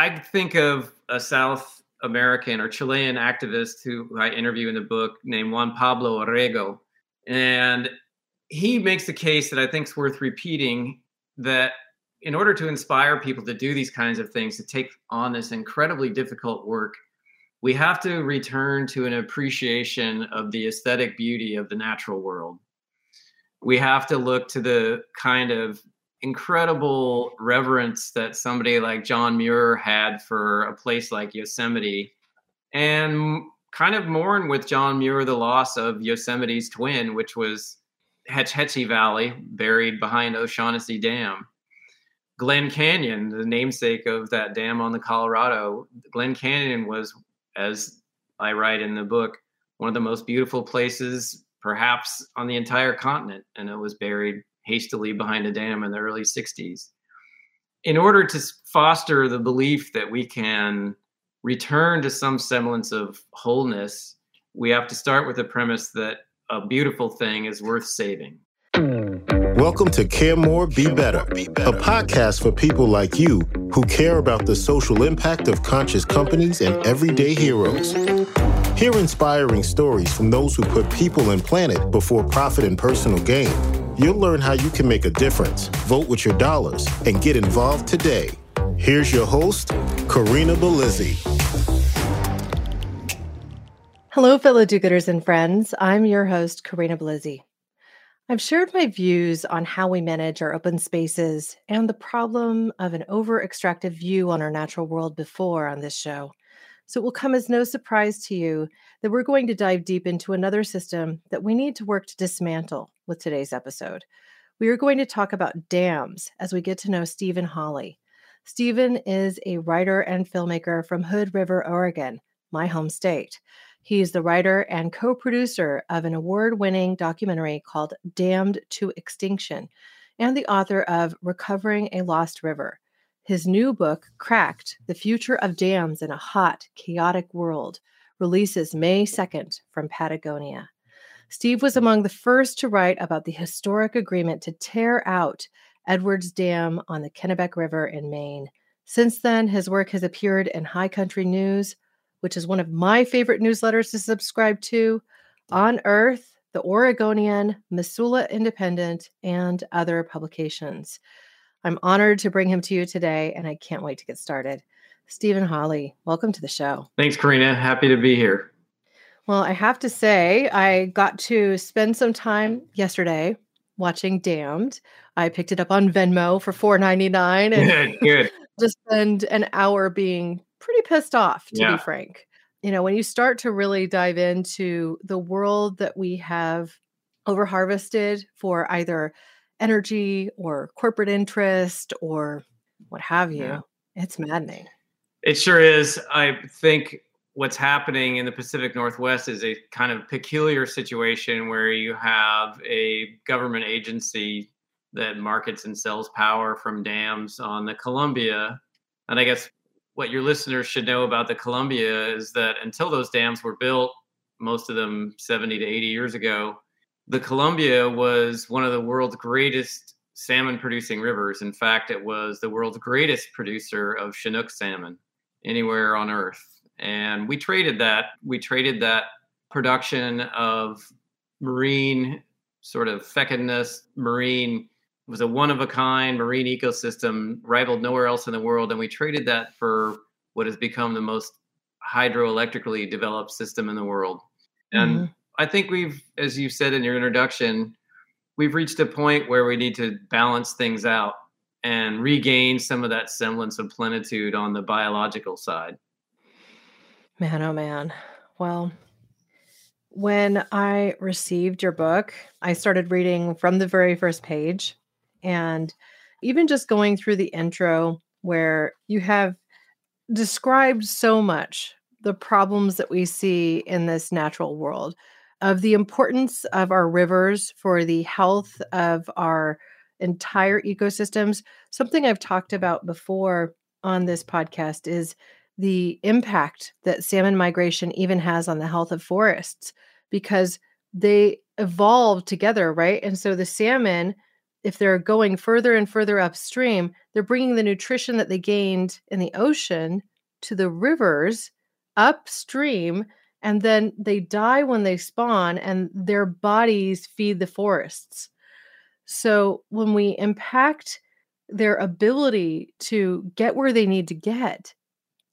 I think of a South American or Chilean activist who I interview in the book named Juan Pablo Orrego. And he makes the case that I think is worth repeating that in order to inspire people to do these kinds of things, to take on this incredibly difficult work, we have to return to an appreciation of the aesthetic beauty of the natural world. We have to look to the kind of incredible reverence that somebody like John Muir had for a place like Yosemite and kind of mourn with John Muir the loss of Yosemite's twin, which was Hetch Hetchy Valley, buried behind O'Shaughnessy Dam. Glen Canyon, the namesake of that dam on the Colorado, Glen Canyon was, as I write in the book, one of the most beautiful places perhaps on the entire continent, and it was buried hastily behind a dam in the early 60s. In order to foster the belief that we can return to some semblance of wholeness, we have to start with the premise that a beautiful thing is worth saving. Welcome to Care More, Be Better, a podcast for people like you who care about the social impact of conscious companies and everyday heroes. Hear inspiring stories from those who put people and planet before profit and personal gain. You'll learn how you can make a difference, vote with your dollars, and get involved today. Here's your host, Corinna Bellizzi. Hello, fellow do gooders and friends. I'm your host, Corinna Bellizzi. I've shared my views on how we manage our open spaces and the problem of an over extractive view on our natural world before on this show. So it will come as no surprise to you that we're going to dive deep into another system that we need to work to dismantle with today's episode. We are going to talk about dams as we get to know Steven Hawley. Steven is a writer and filmmaker from Hood River, Oregon, my home state. He is the writer and co producer of an award winning documentary called Dammed to Extinction and the author of Recovering a Lost River. His new book, Cracked The Future of Dams in a Hot, Chaotic World, releases May 2nd from Patagonia. Steve was among the first to write about the historic agreement to tear out Edwards Dam on the Kennebec River in Maine. Since then, his work has appeared in High Country News, which is one of my favorite newsletters to subscribe to, On Earth, The Oregonian, Missoula Independent, and other publications. I'm honored to bring him to you today, and I can't wait to get started. Steven Hawley, welcome to the show. Thanks, Corinna. Happy to be here. Well, I have to say, I got to spend some time yesterday watching Dammed. I picked it up on Vimeo for $4.99 and good, good. just spend an hour being pretty pissed off, to Yeah. be frank. You know, when you start to really dive into the world that we have over harvested for either energy or corporate interest or what have you, Yeah. it's maddening. It sure is. I think what's happening in the Pacific Northwest is a kind of peculiar situation where you have a government agency that markets and sells power from dams on the Columbia. And I guess what your listeners should know about the Columbia is that until those dams were built, most of them 70 to 80 years ago, the Columbia was one of the world's greatest salmon producing rivers. In fact, it was the world's greatest producer of Chinook salmon anywhere on earth. And we traded that. We traded that production of marine sort of fecundness, marine was a one of a kind marine ecosystem rivaled nowhere else in the world. And we traded that for what has become the most hydroelectrically developed system in the world. And Mhm. I think we've, as you said in your introduction, we've reached a point where we need to balance things out and regain some of that semblance of plenitude on the biological side. Man, oh man. Well, when I received your book, I started reading from the very first page. And even just going through the intro, where you have described so much the problems that we see in this natural world, of the importance of our rivers for the health of our entire ecosystems. Something I've talked about before on this podcast is the impact that salmon migration even has on the health of forests because they evolve together, right? And so the salmon if they're going further and further upstream, they're bringing the nutrition that they gained in the ocean to the rivers upstream and then they die when they spawn and their bodies feed the forests. So when we impact their ability to get where they need to get,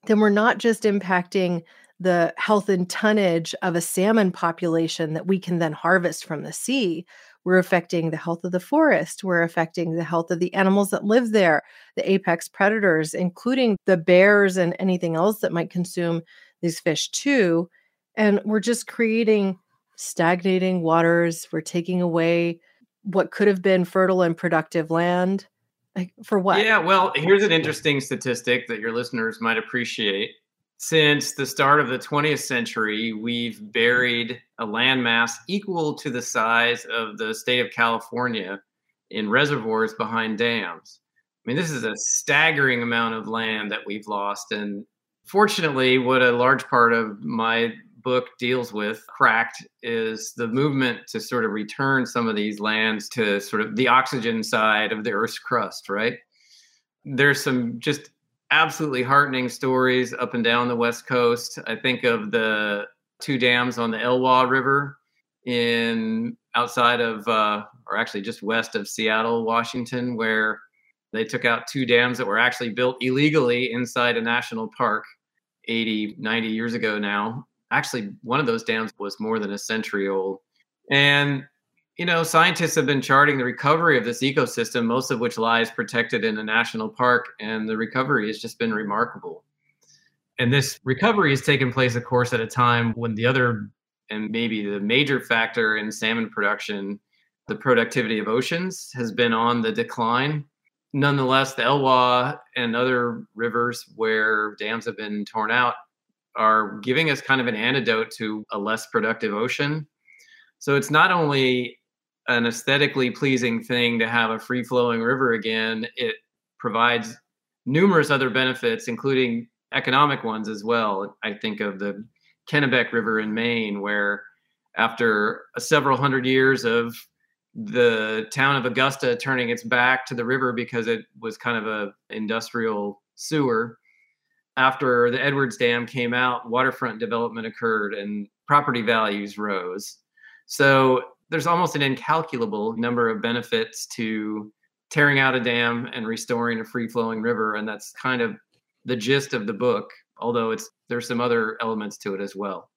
then we're not just impacting the health and tonnage of a salmon population that we can then harvest from the sea. We're affecting the health of the forest. We're affecting the health of the animals that live there, the apex predators, including the bears and anything else that might consume these fish too. And we're just creating stagnating waters. We're taking away what could have been fertile and productive land. Like, for what? Yeah, well, here's an interesting statistic that your listeners might appreciate. Since the start of the 20th century, we've buried a landmass equal to the size of the state of California in reservoirs behind dams. I mean, this is a staggering amount of land that we've lost. And fortunately, what a large part of my book deals with, Cracked, is the movement to sort of return some of these lands to sort of the oxygen side of the Earth's crust, right? There's some just absolutely heartening stories up and down the West Coast. I think of the two dams on the Elwha River in outside of, uh, or actually just west of Seattle, Washington, where they took out two dams that were actually built illegally inside a national park 80, 90 years ago now. Actually, one of those dams was more than a century old. And you know, scientists have been charting the recovery of this ecosystem, most of which lies protected in a national park, and the recovery has just been remarkable. And this recovery has taken place, of course, at a time when the other and maybe the major factor in salmon production, the productivity of oceans, has been on the decline. Nonetheless, the Elwha and other rivers where dams have been torn out are giving us kind of an antidote to a less productive ocean. So it's not only an aesthetically pleasing thing to have a free flowing river again, it provides numerous other benefits, including economic ones as well. I think of the Kennebec River in Maine, where after several hundred years of the town of Augusta turning its back to the river because it was kind of a industrial sewer. After the Edwards Dam came out, waterfront development occurred and property values rose. So there's almost an incalculable number of benefits to tearing out a dam and restoring a free flowing river and that's kind of the gist of the book although it's there's some other elements to it as well.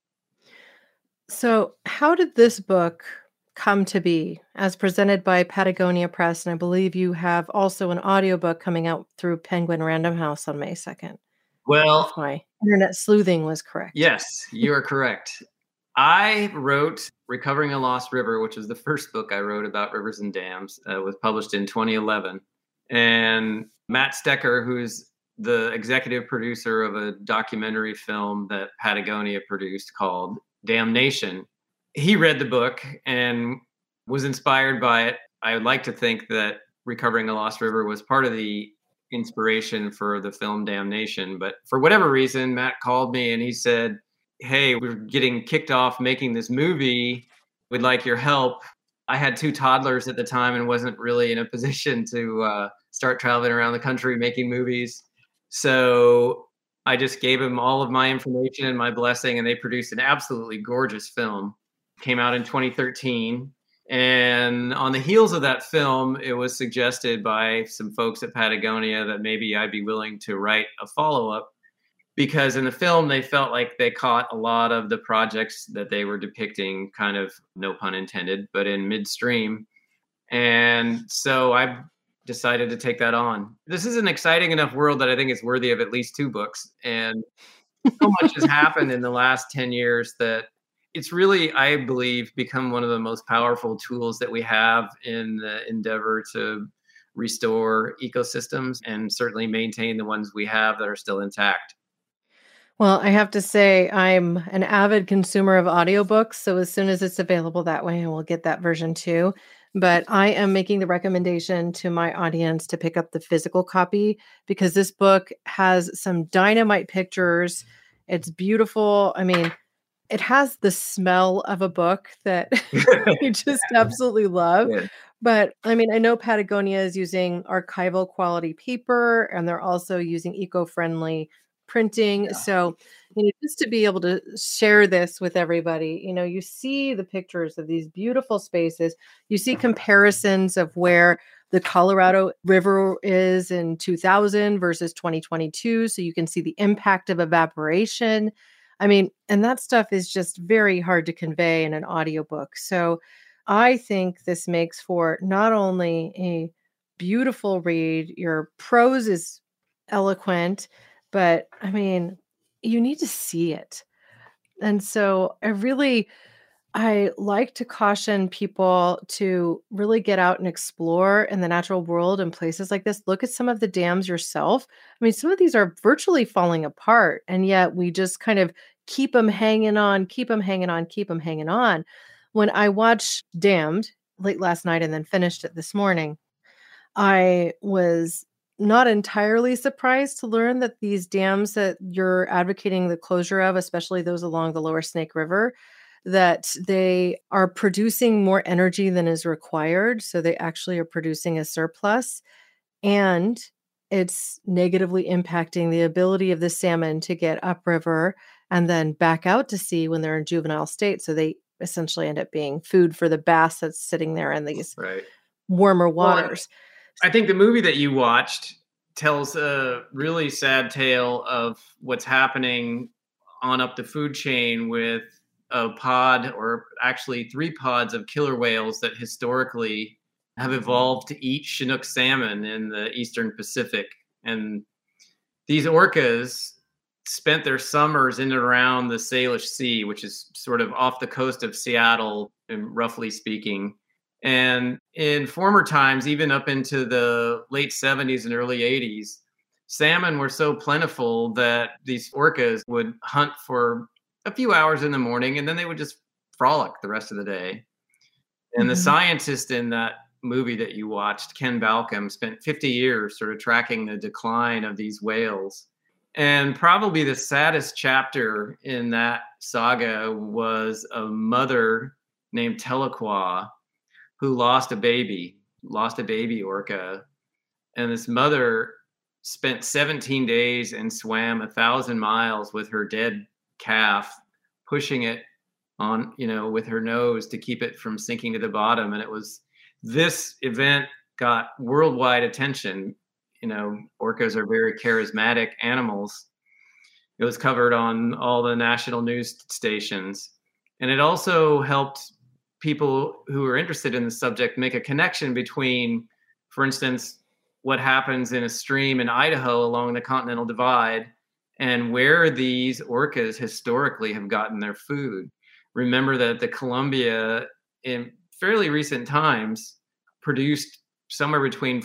So how did this book come to be as presented by patagonia press? And i believe you have also an audiobook coming out through penguin random house on may 2nd well my internet sleuthing was correct yes you are correct I wrote Recovering a Lost River, which was the first book I wrote about rivers and dams. Uh, was published in 2011. And Matt Stoecker, who's the executive producer of a documentary film that Patagonia produced called Damnation, he read the book and was inspired by it. I would like to think that Recovering a Lost River was part of the inspiration for the film Damnation. But for whatever reason, Matt called me and he said, hey, we're getting kicked off making this movie. We'd like your help. I had two toddlers at the time and wasn't really in a position to uh, start traveling around the country making movies. So I just gave them all of my information and my blessing, and they produced an absolutely gorgeous film. Came out in 2013. And on the heels of that film, it was suggested by some folks at Patagonia that maybe I'd be willing to write a follow up because in the film they felt like they caught a lot of the projects that they were depicting kind of no pun intended but in midstream. And so i decided to take that on. This is an exciting enough world that i think it's worthy of at least two books. And so much has happened in the last 10 years that it's really i believe become one of the most powerful tools that we have in the endeavor to restore ecosystems and certainly maintain the ones we have that are still intact well, I have to say, I'm an avid consumer of audiobooks. So as soon as it's available that way, I will get that version too. But I am making the recommendation to my audience to pick up the physical copy because this book has some dynamite pictures. It's beautiful. I mean, it has the smell of a book that you just absolutely love. Yeah. But I mean, I know Patagonia is using archival quality paper and they're also using eco friendly printing. Yeah. So, you know, just to be able to share this with everybody, you know, you see the pictures of these beautiful spaces, you see uh-huh. comparisons of where the Colorado River is in 2000 versus 2022. So you can see the impact of evaporation. I mean, and that stuff is just very hard to convey in an audiobook. So I think this makes for not only a beautiful read, your prose is eloquent, but I mean, you need to see it. And so I really I like to caution people to really get out and explore in the natural world and places like this. Look at some of the dams yourself. I mean, some of these are virtually falling apart, and yet we just kind of keep them hanging on, keep them hanging on, keep them hanging on. When I watched Dammed late last night and then finished it this morning, I was not entirely surprised to learn that these dams that you're advocating the closure of, especially those along the lower Snake River, that they are producing more energy than is required. So they actually are producing a surplus. And it's negatively impacting the ability of the salmon to get upriver and then back out to sea when they're in juvenile state. So they essentially end up being food for the bass that's sitting there in these right. warmer waters. Well, I think the movie that you watched tells a really sad tale of what's happening on up the food chain with a pod or actually three pods of killer whales that historically have evolved to eat Chinook salmon in the eastern Pacific. And these orcas spent their summers in and around the Salish Sea, which is sort of off the coast of Seattle, roughly speaking. And in former times, even up into the late 70s and early 80s, salmon were so plentiful that these orcas would hunt for a few hours in the morning and then they would just frolic the rest of the day. And mm-hmm. the scientist in that movie that you watched, Ken Balcomb, spent 50 years sort of tracking the decline of these whales. And probably the saddest chapter in that saga was a mother named Tahlequah who lost a baby, lost a baby orca. And this mother spent 17 days and swam a thousand miles with her dead calf, pushing it on, you know, with her nose to keep it from sinking to the bottom. And it was this event got worldwide attention. You know, orcas are very charismatic animals. It was covered on all the national news stations. And it also helped people who are interested in the subject make a connection between, for instance, what happens in a stream in Idaho along the Continental Divide and where these orcas historically have gotten their food. Remember that the Columbia, in fairly recent times, produced somewhere between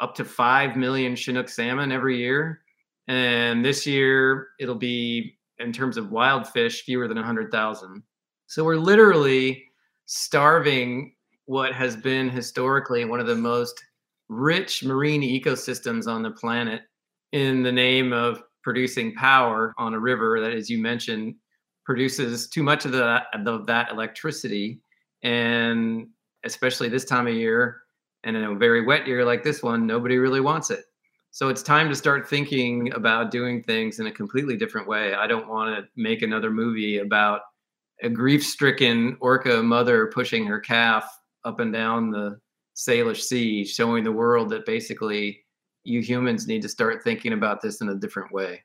up to 5 million Chinook salmon every year. And this year, it'll be, in terms of wild fish, fewer than 100,000. So we're literally starving what has been historically one of the most rich marine ecosystems on the planet in the name of producing power on a river that, as you mentioned, produces too much of, the, of that electricity. And especially this time of year, and in a very wet year like this one, nobody really wants it. So it's time to start thinking about doing things in a completely different way. I don't want to make another movie about a grief-stricken orca mother pushing her calf up and down the Salish Sea, showing the world that basically you humans need to start thinking about this in a different way.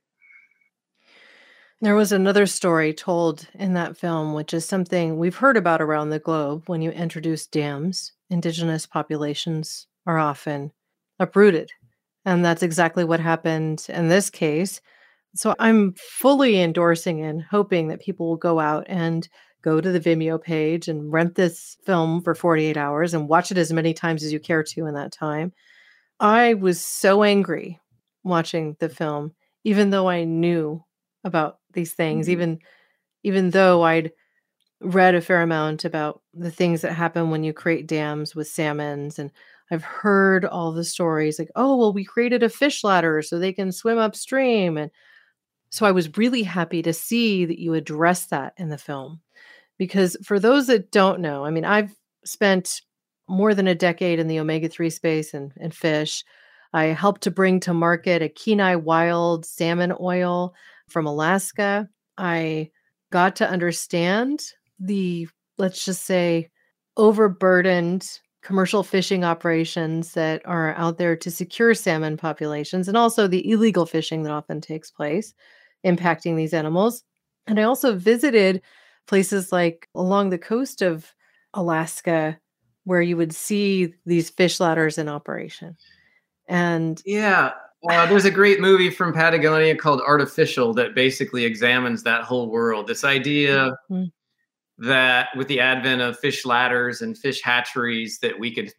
There was another story told in that film, which is something we've heard about around the globe. When you introduce dams, indigenous populations are often uprooted. And that's exactly what happened in this case. So I'm fully endorsing and hoping that people will go out and go to the Vimeo page and rent this film for 48 hours and watch it as many times as you care to in that time. I was so angry watching the film, even though I knew about these things, mm-hmm. even even though I'd read a fair amount about the things that happen when you create dams with salmons and I've heard all the stories like, oh, well, we created a fish ladder so they can swim upstream. And so I was really happy to see that you address that in the film. Because for those that don't know, I mean, I've spent more than a decade in the omega 3 space and, and fish. I helped to bring to market a Kenai wild salmon oil from Alaska. I got to understand the, let's just say, overburdened commercial fishing operations that are out there to secure salmon populations and also the illegal fishing that often takes place impacting these animals. And I also visited places like along the coast of Alaska where you would see these fish ladders in operation. And yeah, uh, there's a great movie from Patagonia called Artificial that basically examines that whole world. This idea mm-hmm. That with the advent of fish ladders and fish hatcheries, that we could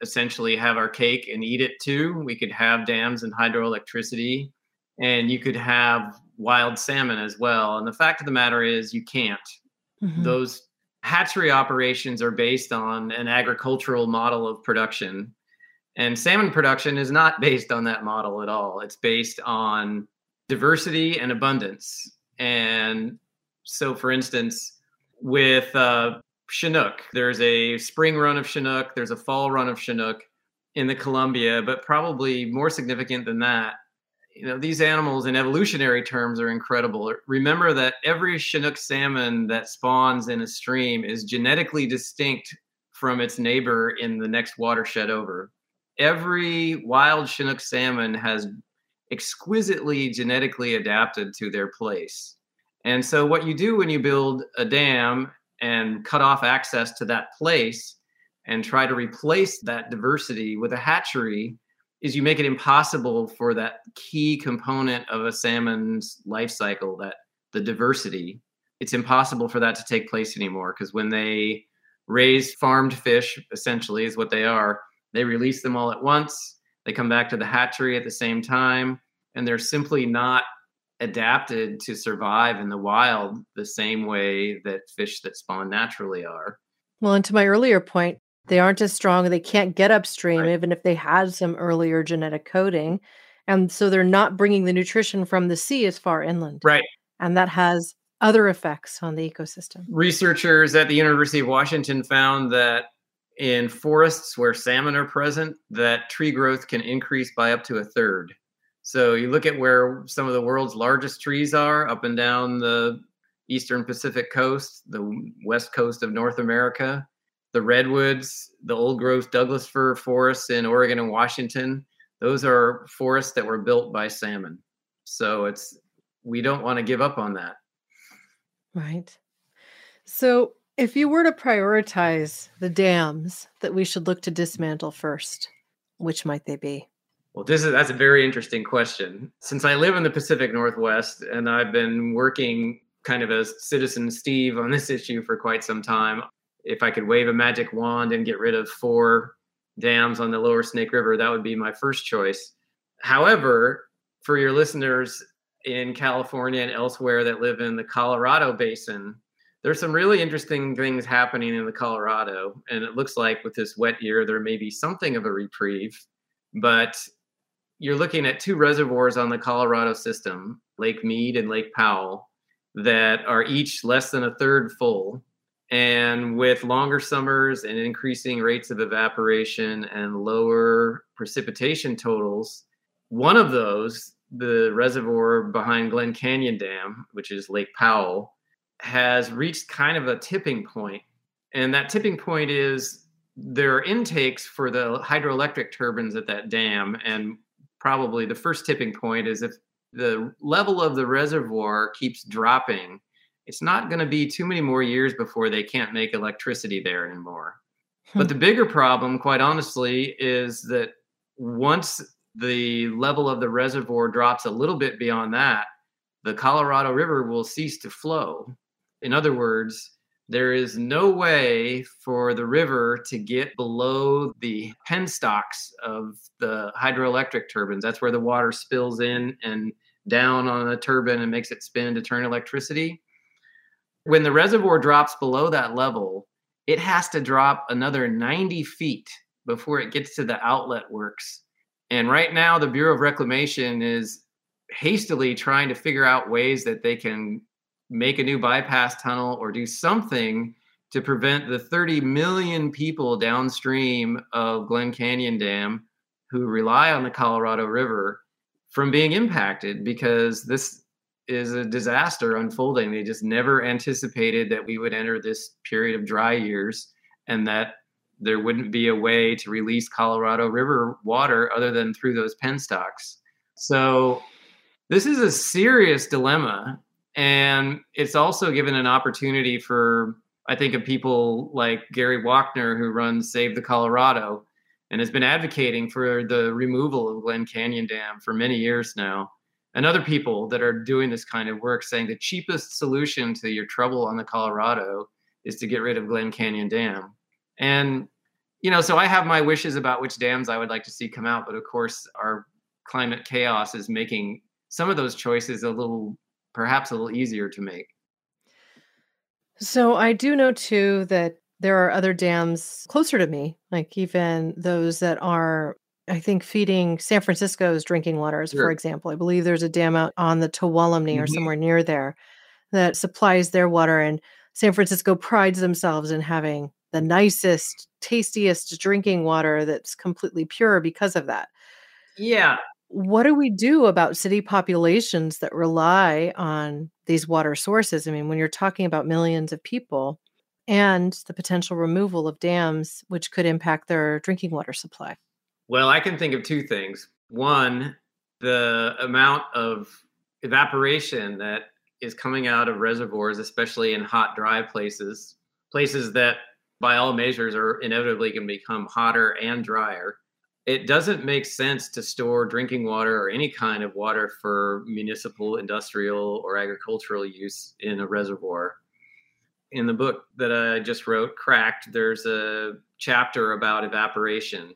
essentially have our cake and eat it too. We could have dams and hydroelectricity, and you could have wild salmon as well. And the fact of the matter is, you can't. Mm-hmm. Those hatchery operations are based on an agricultural model of production. And salmon production is not based on that model at all. It's based on diversity and abundance. And so, for instance, with uh, Chinook, there's a spring run of Chinook, there's a fall run of Chinook in the Columbia, but probably more significant than that, you know these animals in evolutionary terms are incredible. Remember that every chinook salmon that spawns in a stream is genetically distinct from its neighbor in the next watershed over. Every wild chinook salmon has exquisitely genetically adapted to their place and so what you do when you build a dam and cut off access to that place and try to replace that diversity with a hatchery is you make it impossible for that key component of a salmon's life cycle that the diversity. It's impossible for that to take place anymore because when they raise farmed fish essentially is what they are they release them all at once they come back to the hatchery at the same time and they're simply not adapted to survive in the wild the same way that fish that spawn naturally are well and to my earlier point they aren't as strong. They can't get upstream, right. even if they had some earlier genetic coding. And so they're not bringing the nutrition from the sea as far inland. Right. And that has other effects on the ecosystem. Researchers at the University of Washington found that in forests where salmon are present, that tree growth can increase by up to a third. So you look at where some of the world's largest trees are up and down the eastern Pacific coast, the west coast of North America, the redwoods, the old growth Douglas fir forests in Oregon and Washington, those are forests that were built by salmon. So it's we don't want to give up on that. Right. So if you were to prioritize the dams that we should look to dismantle first, which might they be? Well, this is that's a very interesting question. Since I live in the Pacific Northwest and I've been working kind of as citizen Steve on this issue for quite some time, if I could wave a magic wand and get rid of four dams on the lower Snake River, that would be my first choice. However, for your listeners in California and elsewhere that live in the Colorado basin, there's some really interesting things happening in the Colorado. And it looks like with this wet year, there may be something of a reprieve. But you're looking at two reservoirs on the Colorado system, Lake Mead and Lake Powell, that are each less than a third full and with longer summers and increasing rates of evaporation and lower precipitation totals, one of those, the reservoir behind Glen Canyon Dam, which is Lake Powell, has reached kind of a tipping point. And that tipping point is there are intakes for the hydroelectric turbines at that dam. And probably the first tipping point is if the level of the reservoir keeps dropping it's not going to be too many more years before they can't make electricity there anymore. Hmm. But the bigger problem, quite honestly, is that once the level of the reservoir drops a little bit beyond that, the Colorado River will cease to flow. In other words, there is no way for the river to get below the penstocks of the hydroelectric turbines. That's where the water spills in and down on a turbine and makes it spin to turn electricity when the reservoir drops below that level, it has to drop another 90 feet before it gets to the outlet works. And right now, the Bureau of Reclamation is hastily trying to figure out ways that they can make a new bypass tunnel or do something to prevent the 30 million people downstream of Glen Canyon Dam who rely on the Colorado River from being impacted because this is a disaster unfolding. They just never anticipated that we would enter this period of dry years and that there wouldn't be a way to release Colorado River water other than through those penstocks. So this is a serious dilemma. And it's also given an opportunity for, I think, of people like Gary Wockner, who runs Save the Colorado and has been advocating for the removal of Glen Canyon Dam for many years now. And other people that are doing this kind of work saying the cheapest solution to your trouble on the Colorado is to get rid of Glen Canyon Dam. And, you know, so I have my wishes about which dams I would like to see come out. But of course, our climate chaos is making some of those choices a little, perhaps a little easier to make. So I do know too that there are other dams closer to me, like even those that are, I think, feeding San Francisco's drinking waters, Sure. for example. I believe there's a dam out on the Tuolumne or Mhm. somewhere near there that supplies their water. And San Francisco prides themselves in having the nicest, tastiest drinking water that's completely pure because of that. Yeah. What do we do about city populations that rely on these water sources? I mean, when you're talking about millions of people and the potential removal of dams, which could impact their drinking water supply. Well, I can think of two things. One, the amount of evaporation that is coming out of reservoirs, especially in hot, dry places, places that by all measures are inevitably going to become hotter and drier. It doesn't make sense to store drinking water or any kind of water for municipal, industrial, or agricultural use in a reservoir. In the book that I just wrote, Cracked, there's a chapter about evaporation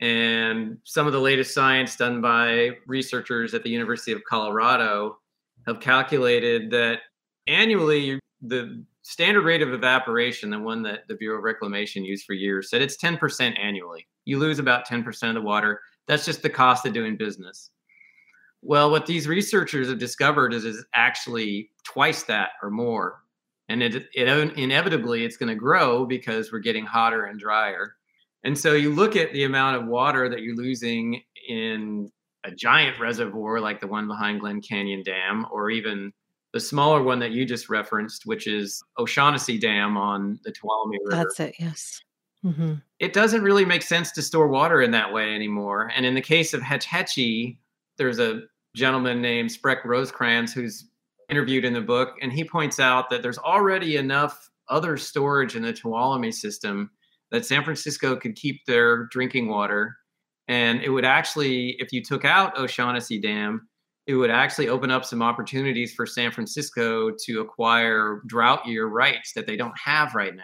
and some of the latest science done by researchers at the University of Colorado have calculated that annually the standard rate of evaporation, the one that the Bureau of Reclamation used for years, said it's 10% annually. You lose about 10% of the water. That's just the cost of doing business. Well, what these researchers have discovered is, actually twice that or more. And it, it inevitably it's going to grow because we're getting hotter and drier. And so you look at the amount of water that you're losing in a giant reservoir like the one behind Glen Canyon Dam, or even the smaller one that you just referenced, which is O'Shaughnessy Dam on the Tuolumne River. That's it, yes. hmm It doesn't really make sense to store water in that way anymore. And in the case of Hetch Hetchy, there's a gentleman named Spreck Rosecrans who's interviewed in the book, and he points out that there's already enough other storage in the Tuolumne system that San Francisco could keep their drinking water. And it would actually, if you took out O'Shaughnessy Dam, it would actually open up some opportunities for San Francisco to acquire drought year rights that they don't have right now.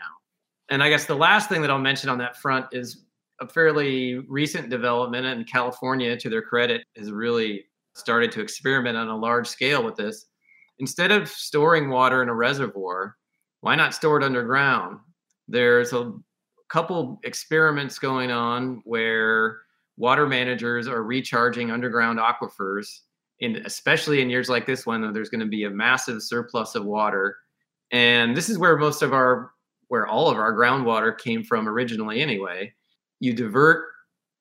And I guess the last thing that I'll mention on that front is a fairly recent development, and California, to their credit, has really started to experiment on a large scale with this. Instead of storing water in a reservoir, why not store it underground? There's a couple experiments going on where water managers are recharging underground aquifers in especially in years like this one there's going to be a massive surplus of water. And this is where most of our where all of our groundwater came from originally anyway. You divert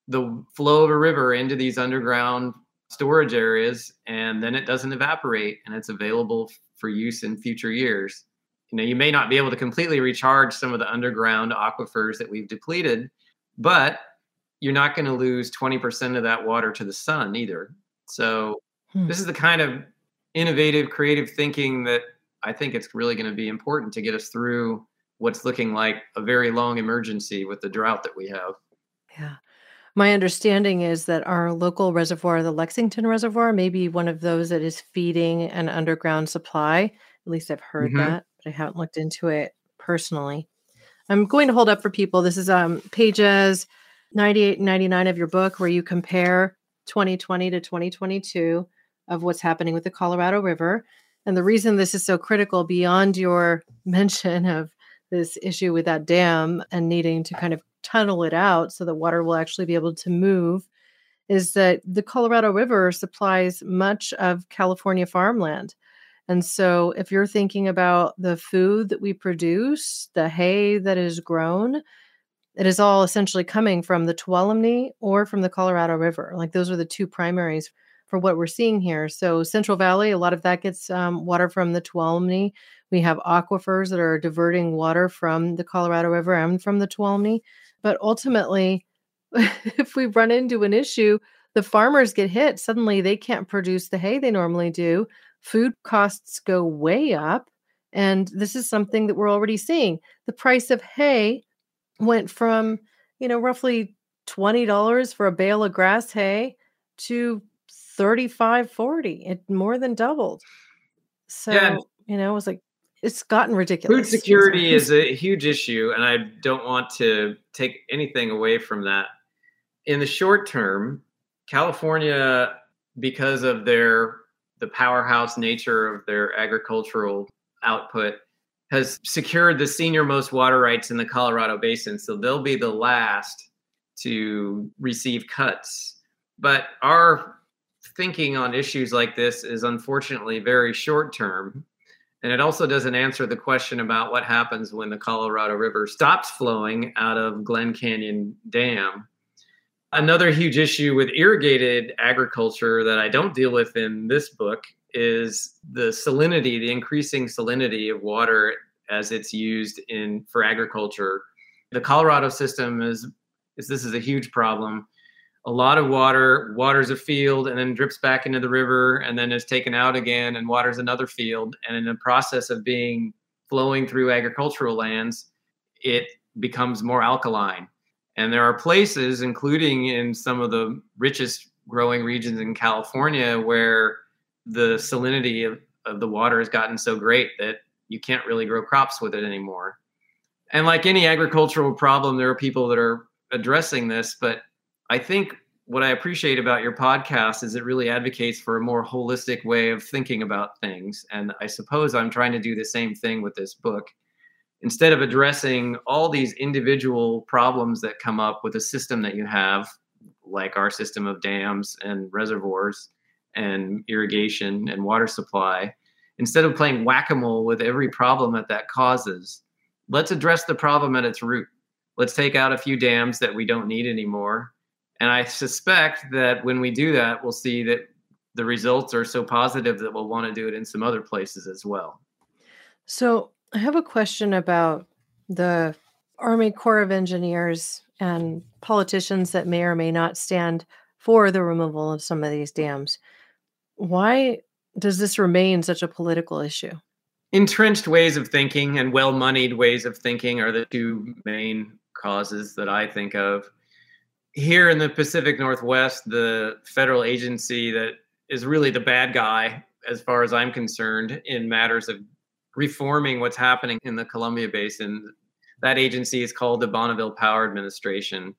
the flow of a river into these underground storage areas and then it doesn't evaporate and it's available for use in future years. You know you may not be able to completely recharge some of the underground aquifers that we've depleted but you're not going to lose 20% of that water to the sun either. So Hmm. this is the kind of innovative creative thinking that i think it's really going to be important to get us through what's looking like a very long emergency with the drought that we have Yeah. My understanding is that our local reservoir, the Lexington Reservoir, may be one of those that is feeding an underground supply. At least I've heard Mhm. that, but I haven't looked into it personally. I'm going to hold up for people. This is um, pages 98 and 99 of your book, where you compare 2020 to 2022 of what's happening with the Colorado River. And the reason this is so critical, beyond your mention of this issue with that dam and needing to kind of tunnel it out so the water will actually be able to move, is that the Colorado River supplies much of California farmland. And so, if you're thinking about the food that we produce, the hay that is grown, it is all essentially coming from the Tuolumne or from the Colorado River. Like those are the two primaries for what we're seeing here. So Central Valley, a lot of that gets um, water from the Tuolumne. We have aquifers that are diverting water from the Colorado River and from the Tuolumne. But ultimately, if we run into an issue, the farmers get hit. Suddenly, they can't produce the hay they normally do. Food costs go way up. And this is something that we're already seeing. The price of hay went from, you know, roughly $20 for a bale of grass hay to 35 40 it more than doubled so yeah. you know it was like it's gotten ridiculous food security is a huge issue and i don't want to take anything away from that in the short term california because of their the powerhouse nature of their agricultural output has secured the senior most water rights in the Colorado Basin. So they'll be the last to receive cuts. But our thinking on issues like this is unfortunately very short term. And it also doesn't answer the question about what happens when the Colorado River stops flowing out of Glen Canyon Dam. Another huge issue with irrigated agriculture that I don't deal with in this book is the salinity, the increasing salinity of water as it's used in for agriculture. The Colorado system is, is this is a huge problem. A lot of water waters a field and then drips back into the river and then is taken out again and waters another field. And in the process of being flowing through agricultural lands, it becomes more alkaline. And there are places, including in some of the richest growing regions in California, where the salinity of, of the water has gotten so great that you can't really grow crops with it anymore. And like any agricultural problem, there are people that are addressing this. But I think what I appreciate about your podcast is it really advocates for a more holistic way of thinking about things. And I suppose I'm trying to do the same thing with this book. Instead of addressing all these individual problems that come up with a system that you have, like our system of dams and reservoirs, and irrigation and water supply, instead of playing whack a mole with every problem that that causes, let's address the problem at its root. Let's take out a few dams that we don't need anymore. And I suspect that when we do that, we'll see that the results are so positive that we'll want to do it in some other places as well. So, I have a question about the Army Corps of Engineers and politicians that may or may not stand for the removal of some of these dams. Why does this remain such a political issue? Entrenched ways of thinking and well moneyed ways of thinking are the two main causes that I think of. Here in the Pacific Northwest, the federal agency that is really the bad guy, as far as I'm concerned, in matters of reforming what's happening in the Columbia Basin, that agency is called the Bonneville Power Administration.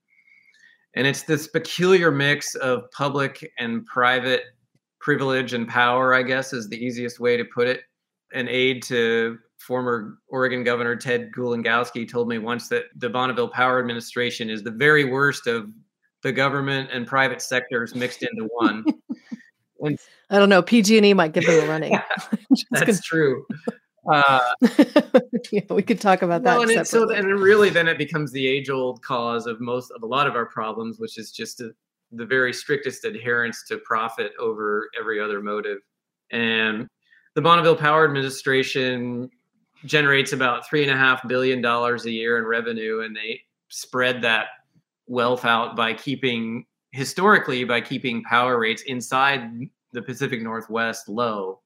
And it's this peculiar mix of public and private privilege and power, I guess, is the easiest way to put it. An aide to former Oregon Governor Ted Kulongoski told me once that the Bonneville Power Administration is the very worst of the government and private sectors mixed into one. and, I don't know. PG&E might give them a running. that's gonna... true. Uh, yeah, we could talk about that. Well, and, it, so, and really, then it becomes the age-old cause of most of a lot of our problems, which is just a, the very strictest adherence to profit over every other motive. And the Bonneville Power Administration generates about three and a half billion dollars a year in revenue, and they spread that wealth out by keeping historically by keeping power rates inside the Pacific Northwest low.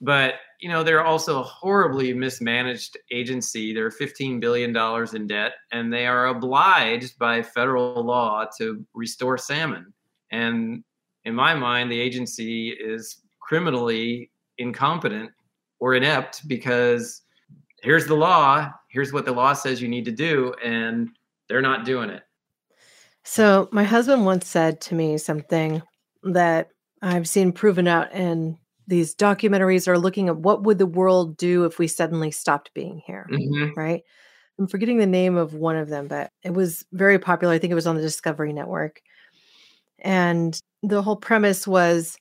But you know they're also a horribly mismanaged agency. They're 15 billion dollars in debt, and they are obliged by federal law to restore salmon. And in my mind, the agency is criminally incompetent or inept because here's the law, here's what the law says you need to do, and they're not doing it. So, my husband once said to me something that I've seen proven out in these documentaries are looking at what would the world do if we suddenly stopped being here mm-hmm. right i'm forgetting the name of one of them but it was very popular i think it was on the discovery network and the whole premise was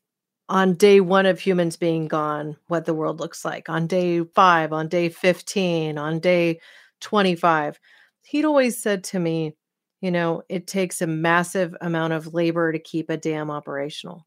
on day one of humans being gone, what the world looks like, on day five, on day 15, on day 25. He'd always said to me, you know, it takes a massive amount of labor to keep a dam operational.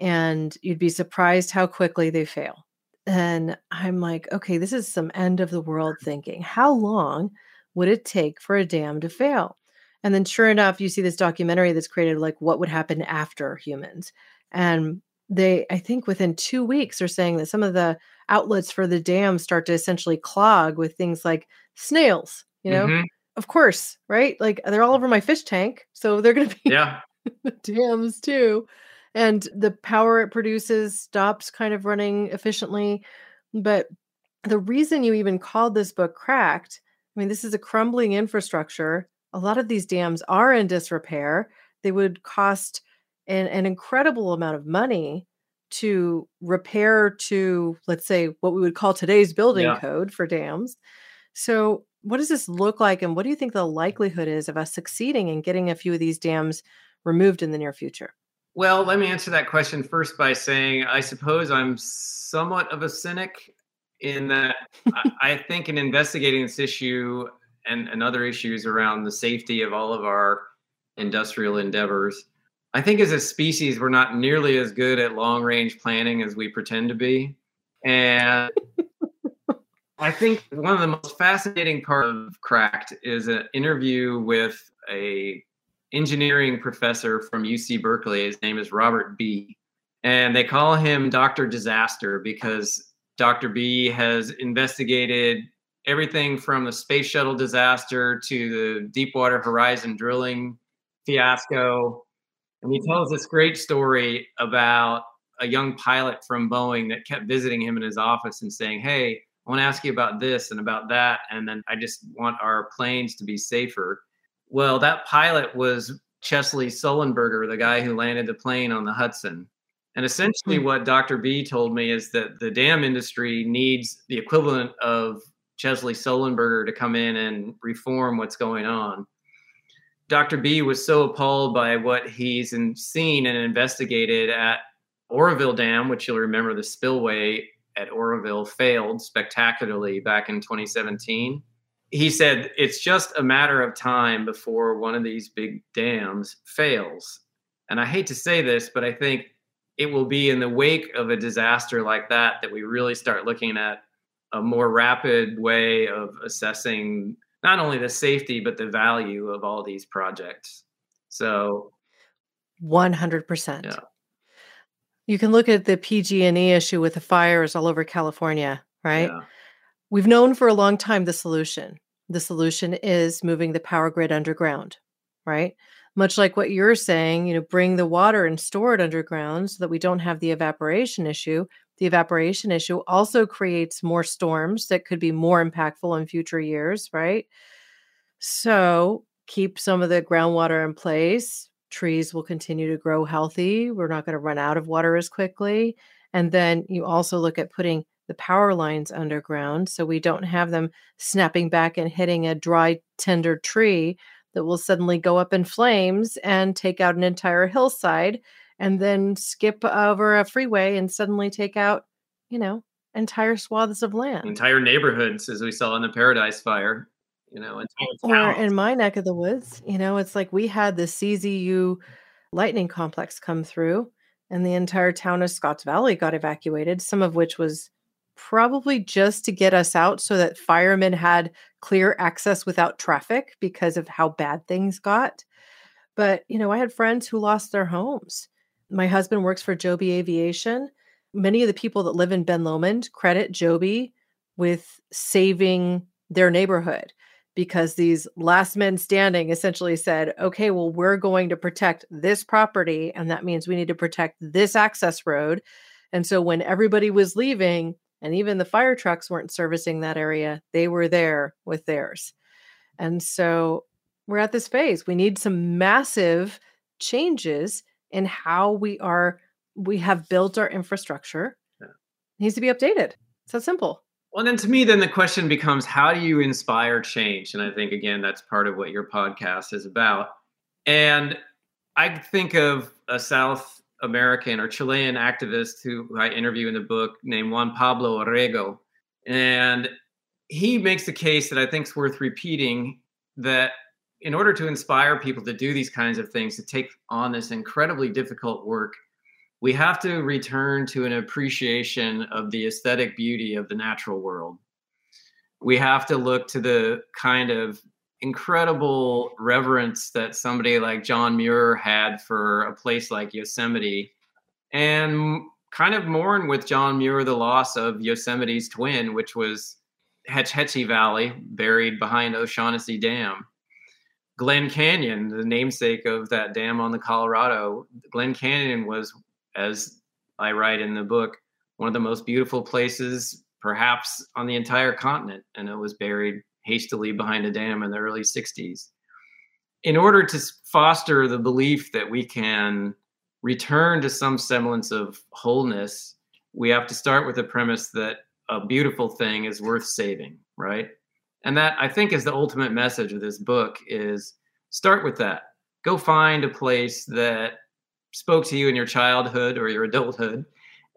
And you'd be surprised how quickly they fail. And I'm like, okay, this is some end of the world thinking. How long would it take for a dam to fail? And then sure enough, you see this documentary that's created like what would happen after humans. And they, I think within two weeks, are saying that some of the outlets for the dam start to essentially clog with things like snails, you know? Mm-hmm. Of course, right? Like they're all over my fish tank. So they're going to be yeah. dams too. And the power it produces stops kind of running efficiently. But the reason you even called this book cracked, I mean, this is a crumbling infrastructure a lot of these dams are in disrepair. They would cost an, an incredible amount of money to repair to, let's say, what we would call today's building yeah. code for dams. So, what does this look like, and what do you think the likelihood is of us succeeding in getting a few of these dams removed in the near future? Well, let me answer that question first by saying I suppose I'm somewhat of a cynic in that I think in investigating this issue, and, and other issues around the safety of all of our industrial endeavors. I think as a species, we're not nearly as good at long range planning as we pretend to be. And I think one of the most fascinating part of Cracked is an interview with a engineering professor from UC Berkeley. His name is Robert Bea. And they call him Dr. Disaster because Dr. Bea has investigated everything from the space shuttle disaster to the Deepwater Horizon drilling fiasco. And he tells this great story about a young pilot from Boeing that kept visiting him in his office and saying, Hey, I want to ask you about this and about that. And then I just want our planes to be safer. Well, that pilot was Chesley Sullenberger, the guy who landed the plane on the Hudson. And essentially, mm-hmm. what Dr. Bea told me is that the dam industry needs the equivalent of Chesley Sullenberger to come in and reform what's going on. Dr. Bea was so appalled by what he's seen and investigated at Oroville Dam, which you'll remember the spillway at Oroville failed spectacularly back in 2017. He said it's just a matter of time before one of these big dams fails. And I hate to say this, but I think it will be in the wake of a disaster like that that we really start looking at a more rapid way of assessing not only the safety but the value of all these projects. So 100%. Yeah. You can look at the PG&E issue with the fires all over California, right? Yeah. We've known for a long time the solution. The solution is moving the power grid underground, right? Much like what you're saying, you know, bring the water and store it underground so that we don't have the evaporation issue the evaporation issue also creates more storms that could be more impactful in future years, right? So keep some of the groundwater in place. Trees will continue to grow healthy. We're not going to run out of water as quickly. And then you also look at putting the power lines underground so we don't have them snapping back and hitting a dry, tender tree that will suddenly go up in flames and take out an entire hillside and then skip over a freeway and suddenly take out, you know, entire swaths of land. Entire neighborhoods, as we saw in the Paradise Fire, you know, or in my neck of the woods, you know, it's like we had the CZU lightning complex come through and the entire town of Scotts Valley got evacuated, some of which was probably just to get us out so that firemen had clear access without traffic because of how bad things got. But, you know, I had friends who lost their homes my husband works for Joby Aviation. Many of the people that live in Ben Lomond credit Joby with saving their neighborhood because these last men standing essentially said, okay, well, we're going to protect this property, and that means we need to protect this access road. And so when everybody was leaving, and even the fire trucks weren't servicing that area, they were there with theirs. And so we're at this phase. We need some massive changes in how we are we have built our infrastructure yeah. needs to be updated. It's that simple. Well, then to me, then the question becomes how do you inspire change? And I think, again, that's part of what your podcast is about. And I think of a South American or Chilean activist who I interview in the book named Juan Pablo Orrego. And he makes the case that I think is worth repeating that in order to inspire people to do these kinds of things, to take on this incredibly difficult work, we have to return to an appreciation of the aesthetic beauty of the natural world. We have to look to the kind of incredible reverence that somebody like John Muir had for a place like Yosemite and kind of mourn with John Muir the loss of Yosemite's twin, which was Hetch Hetchy Valley, buried behind O'Shaughnessy Dam. Glen Canyon, the namesake of that dam on the Colorado, Glen Canyon was, as I write in the book, one of the most beautiful places perhaps on the entire continent, and it was buried hastily behind a dam in the early 60s. In order to foster the belief that we can return to some semblance of wholeness, we have to start with the premise that a beautiful thing is worth saving, right? And that I think is the ultimate message of this book is start with that. Go find a place that spoke to you in your childhood or your adulthood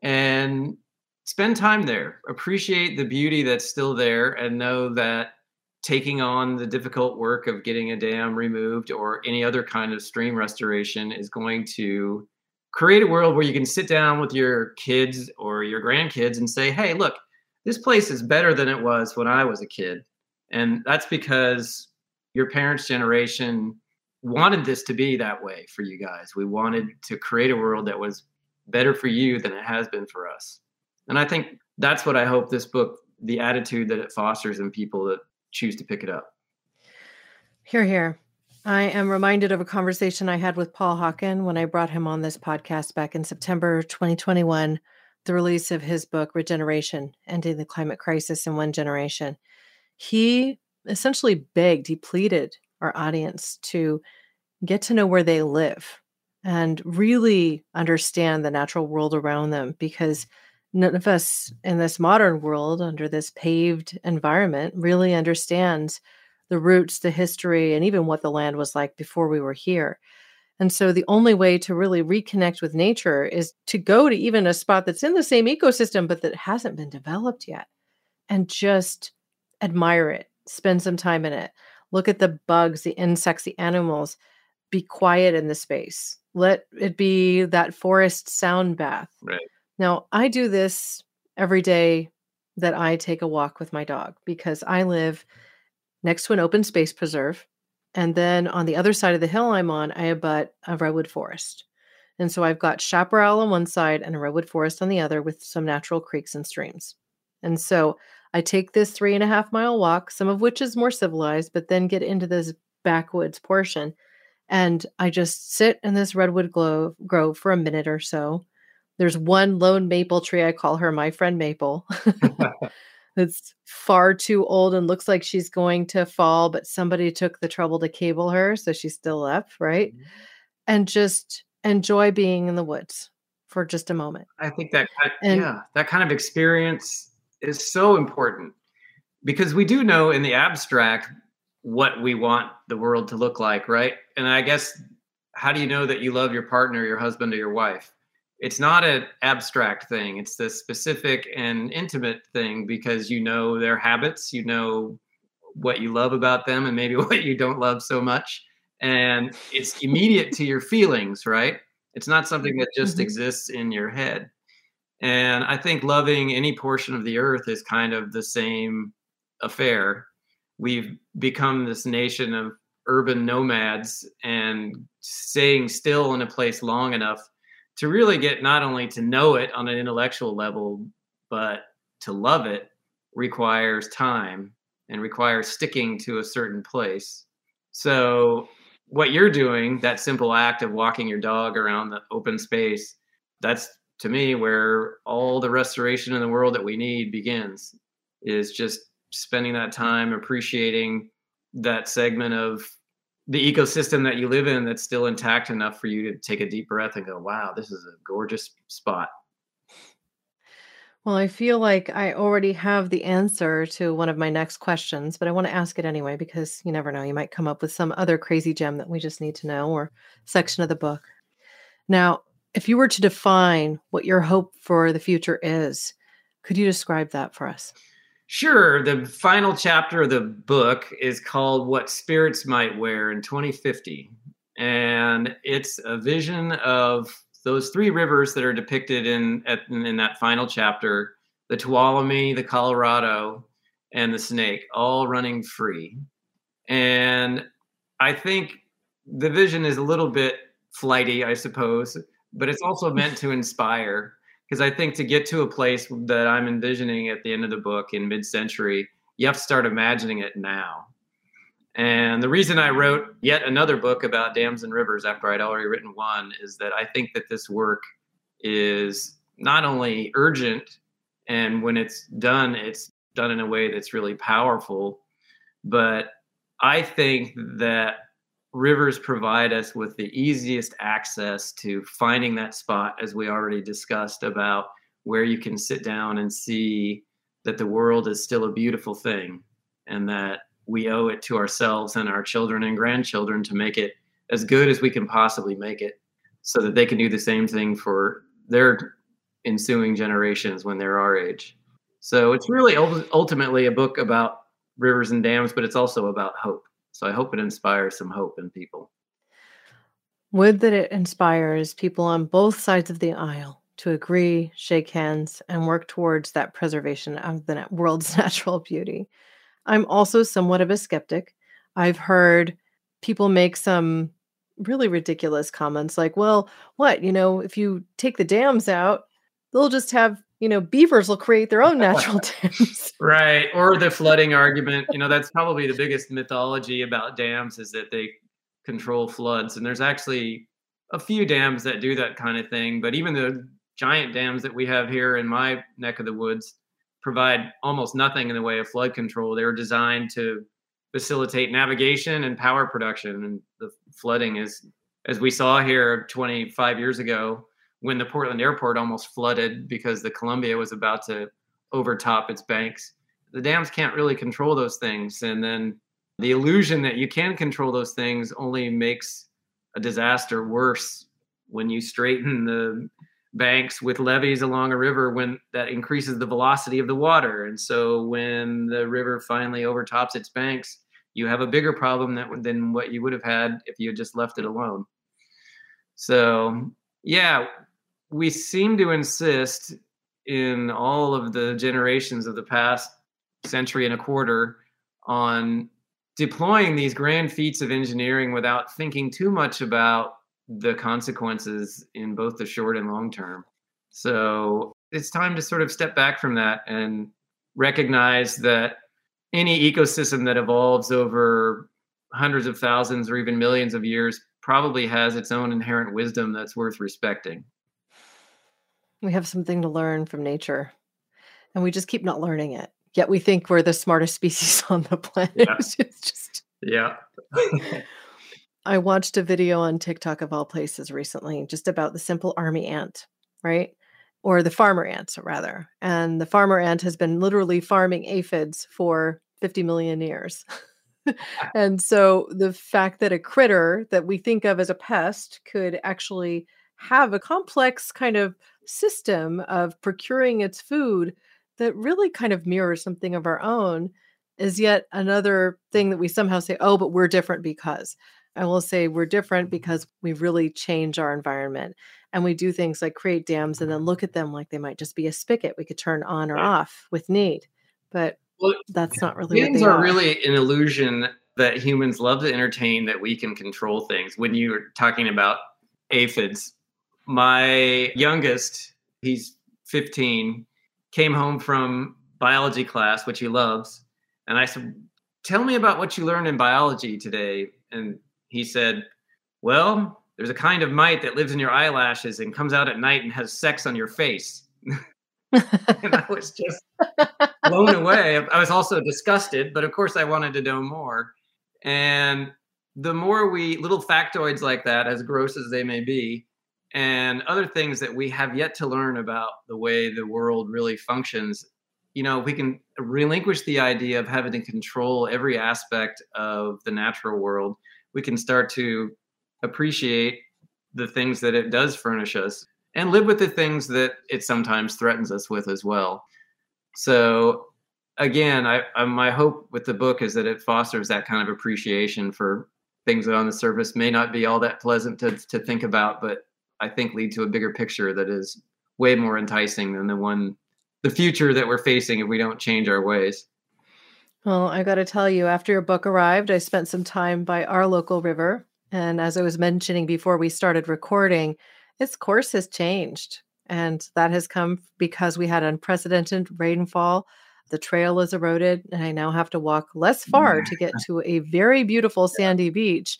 and spend time there. Appreciate the beauty that's still there and know that taking on the difficult work of getting a dam removed or any other kind of stream restoration is going to create a world where you can sit down with your kids or your grandkids and say, hey, look, this place is better than it was when I was a kid. And that's because your parents' generation wanted this to be that way for you guys. We wanted to create a world that was better for you than it has been for us. And I think that's what I hope this book, the attitude that it fosters in people that choose to pick it up. Here, here. I am reminded of a conversation I had with Paul Hawken when I brought him on this podcast back in September 2021, the release of his book, Regeneration Ending the Climate Crisis in One Generation. He essentially begged, he pleaded our audience to get to know where they live and really understand the natural world around them because none of us in this modern world under this paved environment really understands the roots the history and even what the land was like before we were here. And so the only way to really reconnect with nature is to go to even a spot that's in the same ecosystem but that hasn't been developed yet and just admire it spend some time in it look at the bugs the insects the animals be quiet in the space let it be that forest sound bath right now, I do this every day that I take a walk with my dog because I live next to an open space preserve. And then on the other side of the hill I'm on, I abut a redwood forest. And so I've got chaparral on one side and a redwood forest on the other with some natural creeks and streams. And so I take this three and a half mile walk, some of which is more civilized, but then get into this backwoods portion. And I just sit in this redwood grove for a minute or so there's one lone maple tree. I call her my friend Maple. That's far too old and looks like she's going to fall, but somebody took the trouble to cable her. So she's still up, right? Mm-hmm. And just enjoy being in the woods for just a moment. I think that, and, yeah, that kind of experience is so important because we do know in the abstract what we want the world to look like, right? And I guess, how do you know that you love your partner, your husband, or your wife? it's not an abstract thing it's the specific and intimate thing because you know their habits you know what you love about them and maybe what you don't love so much and it's immediate to your feelings right it's not something that just mm-hmm. exists in your head and i think loving any portion of the earth is kind of the same affair we've become this nation of urban nomads and staying still in a place long enough to really get not only to know it on an intellectual level, but to love it requires time and requires sticking to a certain place. So, what you're doing, that simple act of walking your dog around the open space, that's to me where all the restoration in the world that we need begins is just spending that time appreciating that segment of the ecosystem that you live in that's still intact enough for you to take a deep breath and go, wow, this is a gorgeous spot. Well, I feel like I already have the answer to one of my next questions, but I want to ask it anyway because you never know. You might come up with some other crazy gem that we just need to know or section of the book. Now, If you were to define what your hope for the future is, could you describe that for us? Sure. The final chapter of the book is called What Spirits Might Wear in 2050. And it's a vision of those three rivers that are depicted in, in that final chapter the Tuolumne, the Colorado, and the Snake, all running free. And I think the vision is a little bit flighty, I suppose, but it's also meant to inspire because I think to get to a place that I'm envisioning at the end of the book in mid-century, you have to start imagining it now. And the reason I wrote yet another book about dams and rivers after I'd already written one is that I think that this work is not only urgent, and when it's done, it's done in a way that's really powerful, but I think that rivers provide us with the easiest access to finding that spot, as we already discussed, about where you can sit down and see that the world is still a beautiful thing and that we owe it to ourselves and our children and grandchildren to make it as good as we can possibly make it so that they can do the same thing for their ensuing generations when they're our age. So it's really ultimately a book about rivers and dams, but it's also about hope. So I hope it inspires some hope in people. Would that it inspires people on both sides of the aisle to agree, shake hands, and work towards that preservation of the world's natural beauty. I'm also somewhat of a skeptic. I've heard people make some really ridiculous comments like, well, what, you know, if you take the dams out, they'll just have you know, beavers will create their own natural dams. right. Or the flooding argument. You know, that's probably the biggest mythology about dams is that they control floods. And there's actually a few dams that do that kind of thing. But even the giant dams that we have here in my neck of the woods provide almost nothing in the way of flood control. They were designed to facilitate navigation and power production. And the flooding is, as we saw here 25 years ago, when the Portland airport almost flooded because the Columbia was about to overtop its banks. The dams can't really control those things. And then the illusion that you can control those things only makes a disaster worse when you straighten the banks with levees along a river when that increases the velocity of the water and so when the river finally overtops its banks you have a bigger problem that, than what you would have had if you had just left it alone so yeah we seem to insist in all of the generations of the past century and a quarter on deploying these grand feats of engineering without thinking too much about the consequences in both the short and long term. So it's time to sort of step back from that and recognize that any ecosystem that evolves over hundreds of thousands or even millions of years probably has its own inherent wisdom that's worth respecting. We have something to learn from nature, and we just keep not learning it. Yet we think we're the smartest species on the planet. Yeah. just yeah. I watched a video on TikTok of all places recently just about the simple army ant, right? Or the farmer ant, rather. And the farmer ant has been literally farming aphids for 50 million years. and so the fact that a critter that we think of as a pest could actually have a complex kind of system of procuring its food that really kind of mirrors something of our own is yet another thing that we somehow say, oh, but we're different because. I will say we're different mm-hmm. because we really change our environment and we do things like create dams and then look at them like they might just be a spigot we could turn on or off with need. But well, that's not really dams are, are really an illusion that humans love to entertain that we can control things. When you're talking about aphids, my youngest, he's 15, came home from biology class, which he loves. And I said, Tell me about what you learned in biology today. And he said, Well, there's a kind of mite that lives in your eyelashes and comes out at night and has sex on your face. and I was just blown away. I was also disgusted, but of course I wanted to know more. And the more we little factoids like that, as gross as they may be, and other things that we have yet to learn about the way the world really functions you know we can relinquish the idea of having to control every aspect of the natural world we can start to appreciate the things that it does furnish us and live with the things that it sometimes threatens us with as well. So again, I, I, my hope with the book is that it fosters that kind of appreciation for things that on the surface may not be all that pleasant to, to think about, but I think lead to a bigger picture that is way more enticing than the one the future that we're facing if we don't change our ways. Well, I got to tell you, after your book arrived, I spent some time by our local river. And as I was mentioning before we started recording, its course has changed. And that has come because we had unprecedented rainfall. The trail is eroded, and I now have to walk less far to get to a very beautiful sandy beach.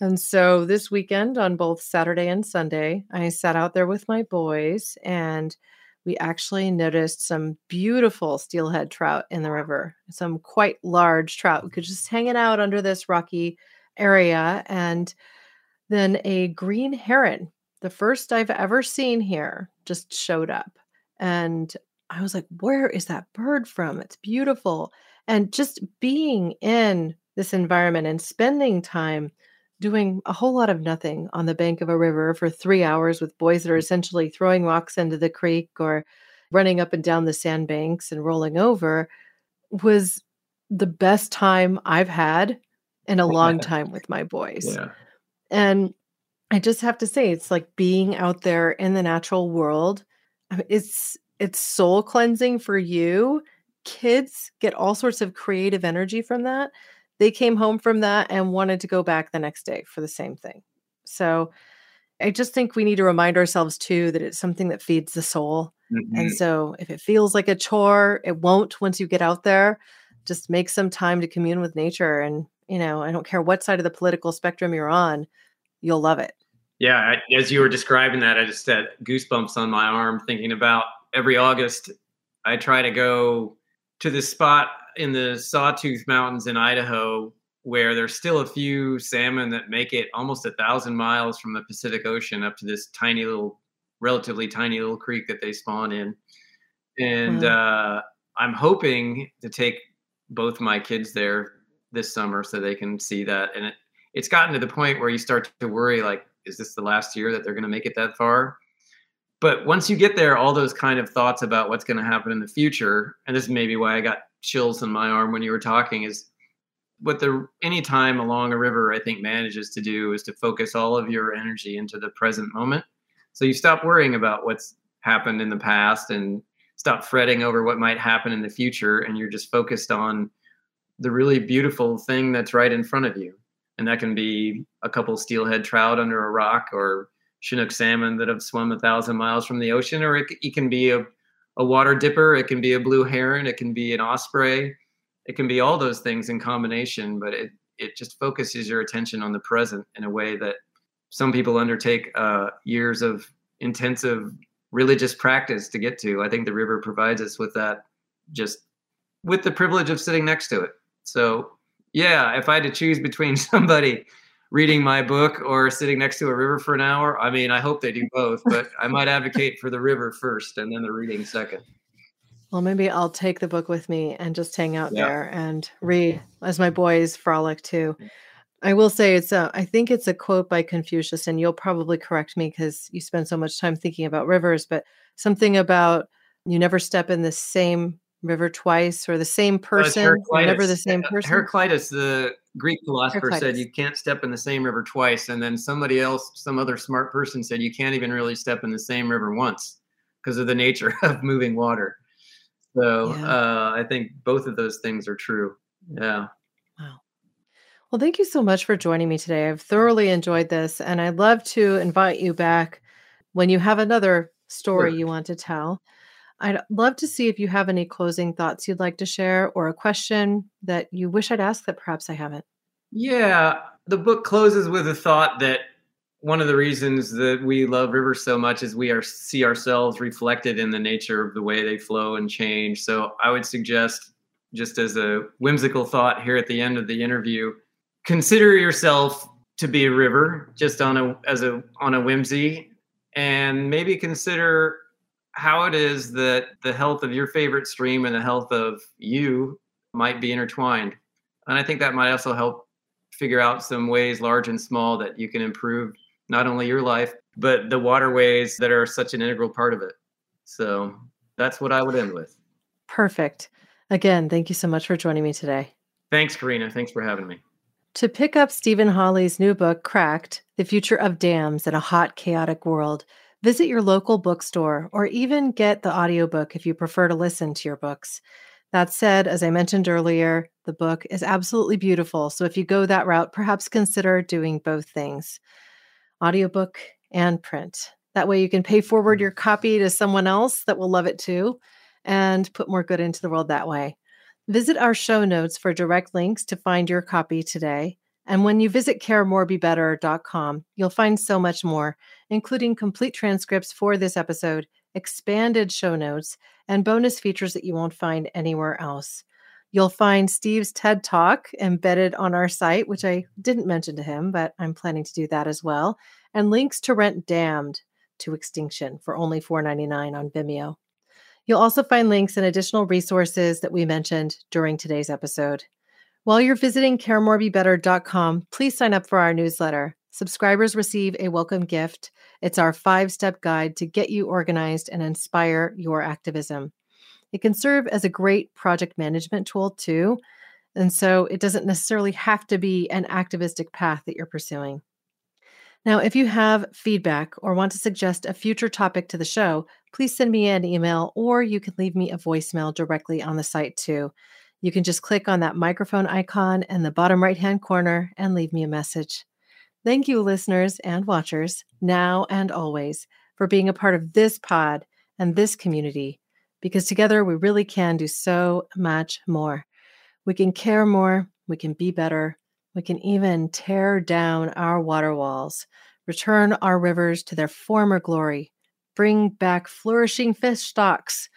And so this weekend, on both Saturday and Sunday, I sat out there with my boys and we actually noticed some beautiful steelhead trout in the river, some quite large trout. We could just hanging out under this rocky area. And then a green heron, the first I've ever seen here, just showed up. And I was like, where is that bird from? It's beautiful. And just being in this environment and spending time doing a whole lot of nothing on the bank of a river for three hours with boys that are mm. essentially throwing rocks into the creek or running up and down the sandbanks and rolling over was the best time I've had in a long time with my boys. Yeah. And I just have to say, it's like being out there in the natural world. It's it's soul cleansing for you. Kids get all sorts of creative energy from that they came home from that and wanted to go back the next day for the same thing. So I just think we need to remind ourselves too that it's something that feeds the soul. Mm-hmm. And so if it feels like a chore, it won't once you get out there. Just make some time to commune with nature. And, you know, I don't care what side of the political spectrum you're on, you'll love it. Yeah. I, as you were describing that, I just had goosebumps on my arm thinking about every August, I try to go to this spot in the Sawtooth Mountains in Idaho, where there's still a few salmon that make it almost a thousand miles from the Pacific Ocean up to this tiny little, relatively tiny little creek that they spawn in. And uh, I'm hoping to take both my kids there this summer so they can see that. And it, it's gotten to the point where you start to worry, like, is this the last year that they're going to make it that far? But once you get there, all those kind of thoughts about what's going to happen in the future, and this is maybe why I got chills in my arm when you were talking is what the any time along a river i think manages to do is to focus all of your energy into the present moment. So you stop worrying about what's happened in the past and stop fretting over what might happen in the future and you're just focused on the really beautiful thing that's right in front of you. And that can be a couple steelhead trout under a rock or chinook salmon that have swum a thousand miles from the ocean or it, it can be a a water dipper, it can be a blue heron, it can be an osprey, it can be all those things in combination, but it it just focuses your attention on the present in a way that some people undertake uh, years of intensive religious practice to get to. I think the river provides us with that just with the privilege of sitting next to it. So, yeah, if I had to choose between somebody reading my book or sitting next to a river for an hour. I mean, I hope they do both, but I might advocate for the river first and then the reading second. Well, maybe I'll take the book with me and just hang out yeah. there and read as my boys frolic too. Mm. I will say it's a, I think it's a quote by Confucius, and you'll probably correct me because you spend so much time thinking about rivers, but something about you never step in the same river twice or the same person, never the same person. Heraclitus, the Greek philosopher said you can't step in the same river twice, and then somebody else, some other smart person said you can't even really step in the same river once because of the nature of moving water. So yeah. uh, I think both of those things are true. Yeah. Wow. Well, thank you so much for joining me today. I've thoroughly enjoyed this, and I'd love to invite you back when you have another story sure. you want to tell. I'd love to see if you have any closing thoughts you'd like to share or a question that you wish I'd asked that perhaps I haven't. Yeah, the book closes with a thought that one of the reasons that we love rivers so much is we are see ourselves reflected in the nature of the way they flow and change. So I would suggest just as a whimsical thought here at the end of the interview, consider yourself to be a river just on a as a on a whimsy and maybe consider how it is that the health of your favorite stream and the health of you might be intertwined. And I think that might also help figure out some ways, large and small, that you can improve not only your life, but the waterways that are such an integral part of it. So that's what I would end with. Perfect. Again, thank you so much for joining me today. Thanks, Corinna. Thanks for having me. To pick up Steven Hawley's new book, Cracked The Future of Dams in a Hot, Chaotic World, visit your local bookstore or even get the audiobook if you prefer to listen to your books. That said, as I mentioned earlier, the book is absolutely beautiful. So if you go that route, perhaps consider doing both things audiobook and print. That way you can pay forward your copy to someone else that will love it too and put more good into the world that way. Visit our show notes for direct links to find your copy today. And when you visit caremorebebetter.com, you'll find so much more, including complete transcripts for this episode, expanded show notes, and bonus features that you won't find anywhere else. You'll find Steve's TED Talk embedded on our site, which I didn't mention to him, but I'm planning to do that as well, and links to rent Dammed to Extinction for only $4.99 on Vimeo. You'll also find links and additional resources that we mentioned during today's episode. While you're visiting caremorebebetter.com, please sign up for our newsletter. Subscribers receive a welcome gift. It's our five step guide to get you organized and inspire your activism. It can serve as a great project management tool too. And so it doesn't necessarily have to be an activistic path that you're pursuing. Now, if you have feedback or want to suggest a future topic to the show, please send me an email or you can leave me a voicemail directly on the site too. You can just click on that microphone icon in the bottom right hand corner and leave me a message. Thank you, listeners and watchers, now and always, for being a part of this pod and this community, because together we really can do so much more. We can care more, we can be better, we can even tear down our water walls, return our rivers to their former glory, bring back flourishing fish stocks,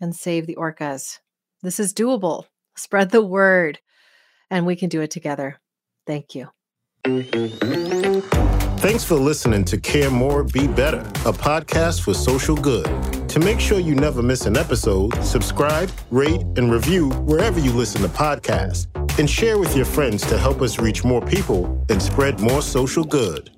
and save the orcas. This is doable. Spread the word, and we can do it together. Thank you. Thanks for listening to Care More, Be Better, a podcast for social good. To make sure you never miss an episode, subscribe, rate, and review wherever you listen to podcasts, and share with your friends to help us reach more people and spread more social good.